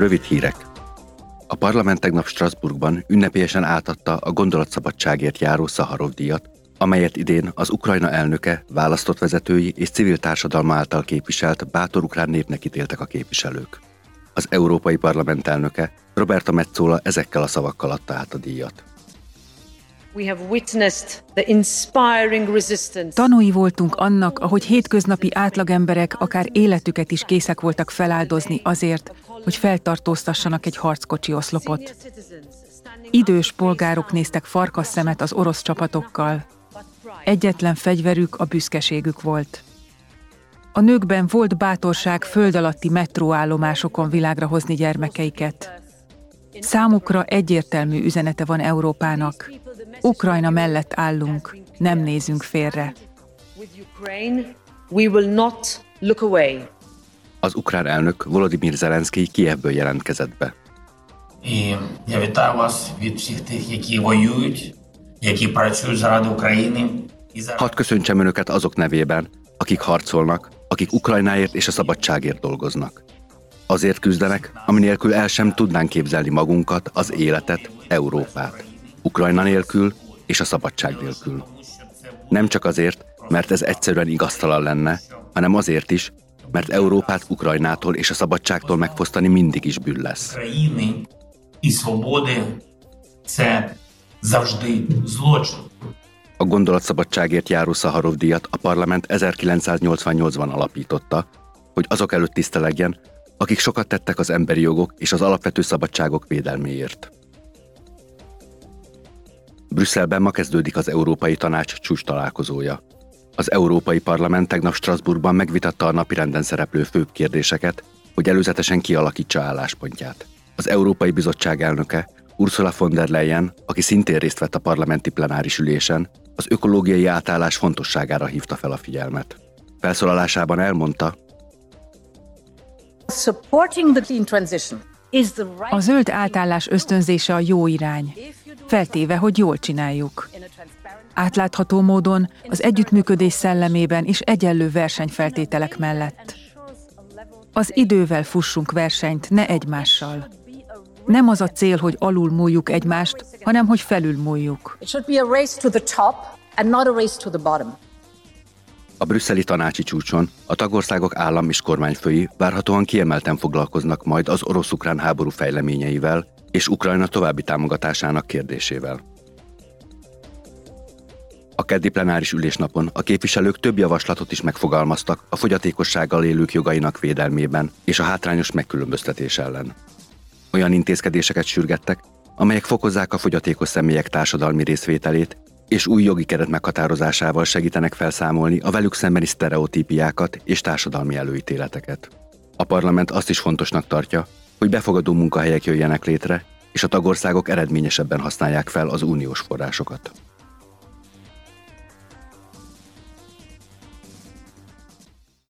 Rövid hírek. A parlament tegnap Strasbourgban ünnepélyesen átadta a gondolatszabadságért járó Szaharov díjat, amelyet idén az Ukrajna elnöke, választott vezetői és civil társadalma által képviselt bátor ukrán népnek ítéltek a képviselők. Az Európai Parlament elnöke, Roberta Metzola ezekkel a szavakkal adta át a díjat. Tanúi voltunk annak, ahogy hétköznapi átlagemberek akár életüket is készek voltak feláldozni azért, hogy feltartóztassanak egy harckocsi oszlopot. Idős polgárok néztek farkas szemet az orosz csapatokkal. Egyetlen fegyverük a büszkeségük volt. A nőkben volt bátorság föld alatti metróállomásokon világra hozni gyermekeiket. Számukra egyértelmű üzenete van Európának. Ukrajna mellett állunk, nem nézünk félre. Az ukrán elnök Volodymyr Zelenszky Kievből jelentkezett be. І я вітаю вас від всіх тих, які воюють, які працюють заради України. Hadd köszöntsem Önöket azok nevében, akik harcolnak, akik Ukrajnáért és a szabadságért dolgoznak. Azért küzdenek, ami nélkül el sem tudnánk képzelni magunkat, az életet, Európát. Ukrajna nélkül és a szabadság nélkül. Nem csak azért, mert ez egyszerűen igaztalan lenne, hanem azért is, mert Európát Ukrajnától és a szabadságtól megfosztani mindig is bűn lesz. A gondolatszabadságért járó Szaharov díjat a parlament 1988-ban alapította, hogy azok előtt tisztelegjen, akik sokat tettek az emberi jogok és az alapvető szabadságok védelméért. Brüsszelben ma kezdődik az Európai Tanács csúcs találkozója. Az Európai Parlament tegnap Strasbourgban megvitatta a napirenden szereplő főbb kérdéseket, hogy előzetesen kialakítsa álláspontját. Az Európai Bizottság elnöke, Ursula von der Leyen, aki szintén részt vett a parlamenti plenáris ülésen, az ökológiai átállás fontosságára hívta fel a figyelmet. Felszólalásában elmondta, a zöld átállás ösztönzése a jó irány, feltéve, hogy jól csináljuk. Átlátható módon, az együttműködés szellemében és egyenlő versenyfeltételek mellett. Az idővel fussunk versenyt, ne egymással. Nem az a cél, hogy alul múljuk egymást, hanem hogy felül múljuk. A brüsszeli tanácsi csúcson a tagországok állam és kormányfői várhatóan kiemelten foglalkoznak majd az orosz-ukrán háború fejleményeivel és Ukrajna további támogatásának kérdésével. A keddi plenáris ülésnapon a képviselők több javaslatot is megfogalmaztak a fogyatékossággal élők jogainak védelmében és a hátrányos megkülönböztetés ellen. Olyan intézkedéseket sürgettek, amelyek fokozzák a fogyatékos személyek társadalmi részvételét, és új jogi keret meghatározásával segítenek felszámolni a velük szembeni sztereotípiákat és társadalmi előítéleteket. A parlament azt is fontosnak tartja, hogy befogadó munkahelyek jöjjenek létre, és a tagországok eredményesebben használják fel az uniós forrásokat.